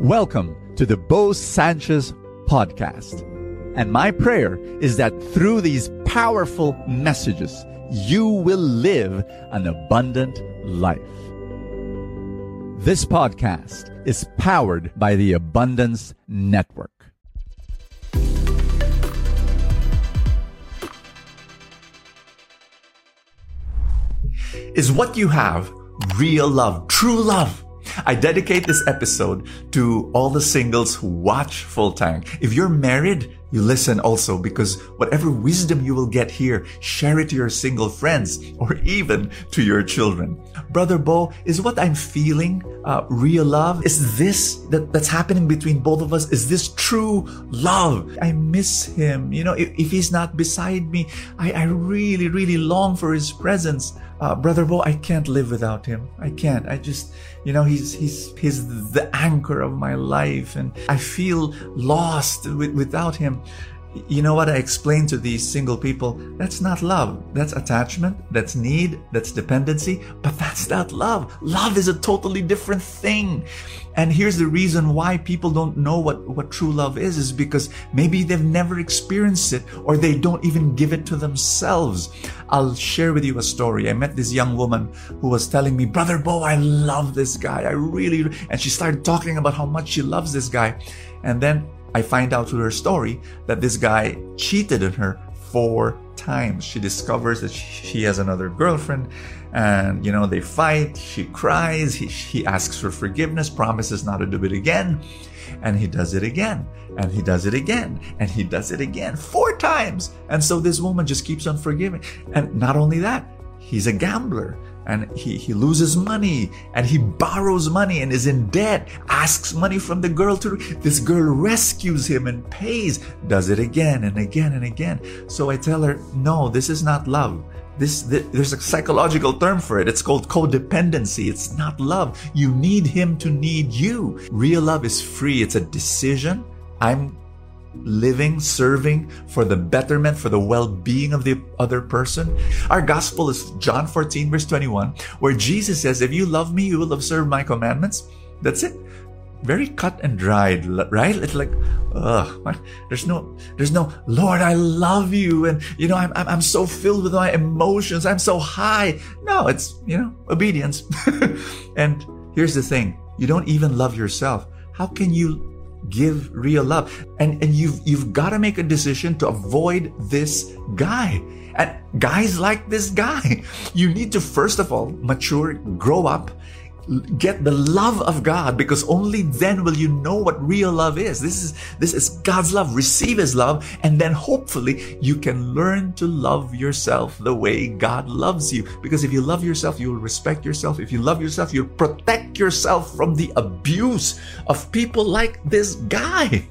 Welcome to the Bo Sanchez podcast. And my prayer is that through these powerful messages, you will live an abundant life. This podcast is powered by the Abundance Network. Is what you have real love, true love? I dedicate this episode to all the singles who watch Full Tank. If you're married, you listen also because whatever wisdom you will get here, share it to your single friends or even to your children. Brother Bo, is what I'm feeling uh, real love? Is this that, that's happening between both of us? Is this true love? I miss him. You know, if, if he's not beside me, I, I really, really long for his presence uh, brother Bo, I can't live without him. I can't. I just, you know, he's he's he's the anchor of my life, and I feel lost with, without him you know what I explain to these single people? That's not love. That's attachment. That's need. That's dependency. But that's not love. Love is a totally different thing. And here's the reason why people don't know what, what true love is, is because maybe they've never experienced it or they don't even give it to themselves. I'll share with you a story. I met this young woman who was telling me, Brother Bo, I love this guy. I really, and she started talking about how much she loves this guy. And then I find out through her story that this guy cheated on her four times. She discovers that she has another girlfriend and, you know, they fight. She cries. He, he asks for forgiveness, promises not to do it again. And he does it again. And he does it again. And he does it again four times. And so this woman just keeps on forgiving. And not only that, he's a gambler and he, he loses money and he borrows money and is in debt, asks money from the girl to, this girl rescues him and pays, does it again and again and again. So I tell her, no, this is not love. This, this, there's a psychological term for it. It's called codependency. It's not love. You need him to need you. Real love is free. It's a decision. I'm living, serving for the betterment, for the well being of the other person. Our gospel is John 14, verse 21, where Jesus says, If you love me, you will observe my commandments. That's it. Very cut and dried, right? It's like, ugh, there's no, there's no, Lord, I love you. And, you know, I'm, I'm, I'm so filled with my emotions. I'm so high. No, it's, you know, obedience. and here's the thing. You don't even love yourself. How can you give real love. And and you've you've got to make a decision to avoid this guy. And guys like this guy, you need to first of all mature, grow up, get the love of God because only then will you know what real love is. This is this is God's love. Receive his love and then hopefully you can learn to love yourself the way God loves you. Because if you love yourself, you will respect yourself. If you love yourself, you'll protect yourself from the abuse of people like this guy.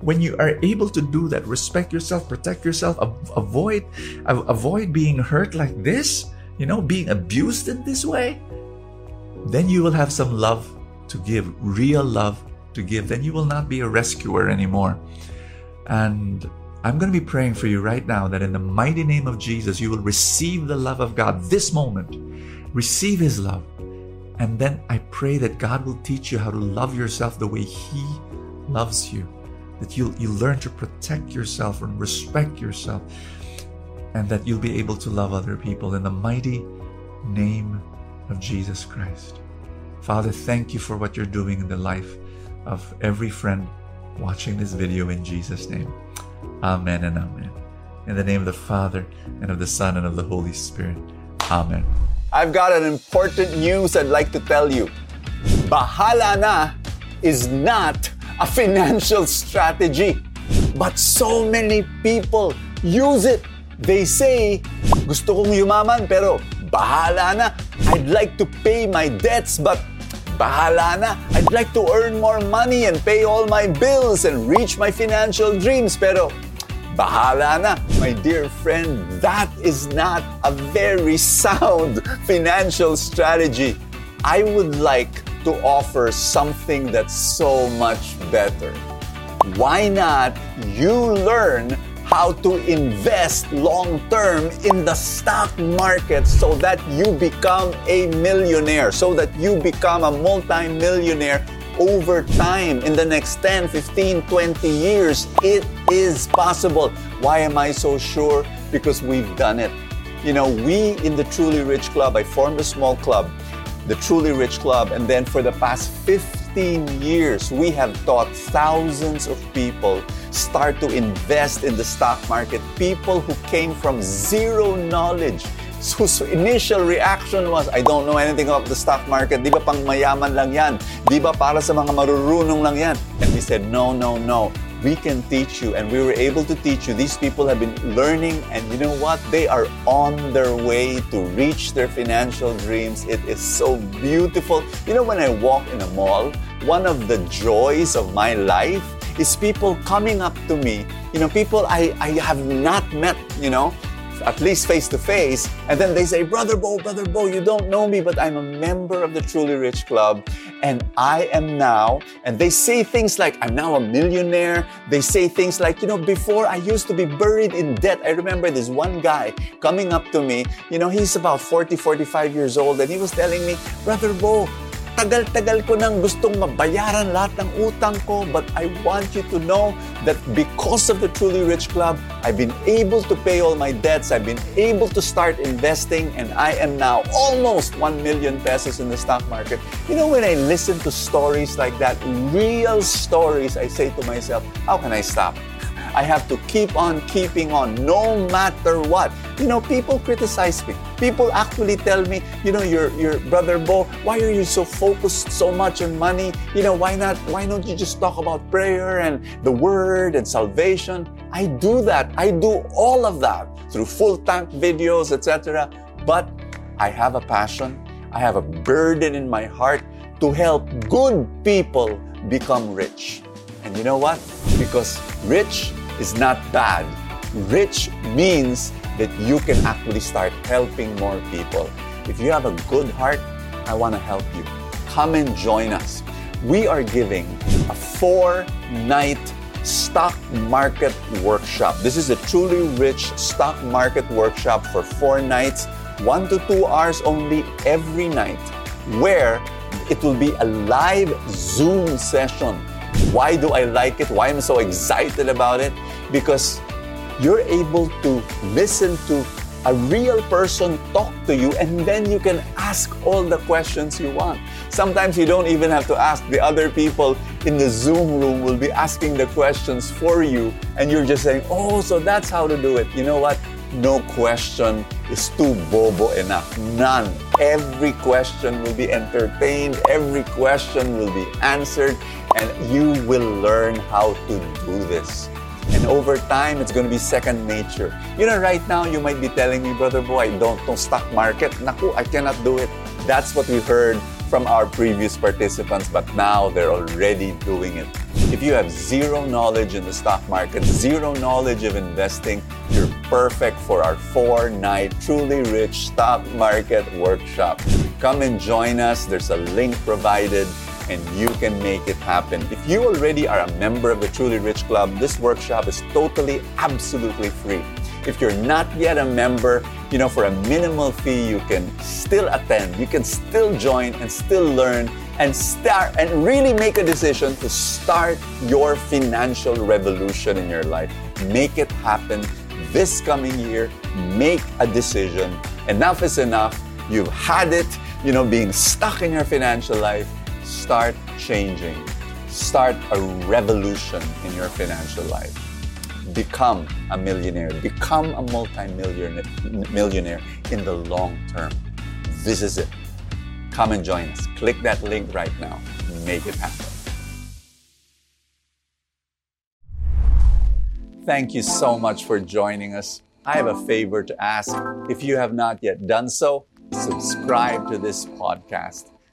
When you are able to do that, respect yourself, protect yourself, avoid avoid being hurt like this, you know, being abused in this way then you will have some love to give, real love to give. Then you will not be a rescuer anymore. And I'm going to be praying for you right now that in the mighty name of Jesus, you will receive the love of God this moment. Receive His love. And then I pray that God will teach you how to love yourself the way He loves you. That you'll, you learn to protect yourself and respect yourself. And that you'll be able to love other people in the mighty name of Jesus Christ. Father, thank you for what you're doing in the life of every friend watching this video in Jesus' name. Amen and amen. In the name of the Father, and of the Son, and of the Holy Spirit. Amen. I've got an important news I'd like to tell you. Bahala na is not a financial strategy, but so many people use it. They say, gusto kong yumaman pero bahala na. I'd like to pay my debts, but bahala na. I'd like to earn more money and pay all my bills and reach my financial dreams, pero bahala na. My dear friend, that is not a very sound financial strategy. I would like to offer something that's so much better. Why not you learn how to invest long term in the stock market so that you become a millionaire, so that you become a multi-millionaire over time in the next 10, 15, 20 years. It is possible. Why am I so sure? Because we've done it. You know, we in the Truly Rich Club, I formed a small club, the Truly Rich Club, and then for the past 15 years, we have taught thousands of people start to invest in the stock market. People who came from zero knowledge whose initial reaction was, I don't know anything about the stock market. Di ba pang mayaman lang yan? Di ba para sa mga marurunong lang yan? And we said, no, no, no. We can teach you. And we were able to teach you. These people have been learning. And you know what? They are on their way to reach their financial dreams. It is so beautiful. You know, when I walk in a mall, one of the joys of my life is people coming up to me. You know, people I, I have not met, you know, at least face to face, and then they say, Brother Bo, Brother Bo, you don't know me, but I'm a member of the Truly Rich Club, and I am now, and they say things like, I'm now a millionaire. They say things like, you know, before I used to be buried in debt. I remember this one guy coming up to me, you know, he's about 40, 45 years old, and he was telling me, Brother Bo, tagal-tagal ko nang gustong mabayaran lahat ng utang ko, but I want you to know that because of the Truly Rich Club, I've been able to pay all my debts, I've been able to start investing, and I am now almost 1 million pesos in the stock market. You know, when I listen to stories like that, real stories, I say to myself, how can I stop? I have to keep on keeping on no matter what. You know, people criticize me. People actually tell me, you know, your your brother Bo, why are you so focused so much on money? You know, why not why don't you just talk about prayer and the word and salvation? I do that. I do all of that through full tank videos, etc. But I have a passion. I have a burden in my heart to help good people become rich. And you know what? Because rich is not bad. Rich means that you can actually start helping more people. If you have a good heart, I want to help you. Come and join us. We are giving a four night stock market workshop. This is a truly rich stock market workshop for four nights, one to two hours only every night, where it will be a live Zoom session why do I like it? Why am I so excited about it? Because you're able to listen to a real person talk to you and then you can ask all the questions you want. Sometimes you don't even have to ask. The other people in the Zoom room will be asking the questions for you and you're just saying, oh, so that's how to do it. You know what? No question is too bobo enough. None. Every question will be entertained, every question will be answered, and you will learn how to do this. And over time, it's going to be second nature. You know, right now, you might be telling me, Brother Boy, don't know stock market. Naku, I cannot do it. That's what we heard from our previous participants, but now they're already doing it. If you have zero knowledge in the stock market, zero knowledge of investing, you're perfect for our four night truly rich stock market workshop. Come and join us. There's a link provided and you can make it happen. If you already are a member of the Truly Rich Club, this workshop is totally, absolutely free. If you're not yet a member, you know, for a minimal fee, you can still attend, you can still join and still learn and start and really make a decision to start your financial revolution in your life. Make it happen this coming year. Make a decision. Enough is enough. You've had it, you know, being stuck in your financial life start changing. Start a revolution in your financial life. Become a millionaire. Become a multi-millionaire millionaire in the long term. This is it. Come and join us. Click that link right now. Make it happen. Thank you so much for joining us. I have a favor to ask. If you have not yet done so, subscribe to this podcast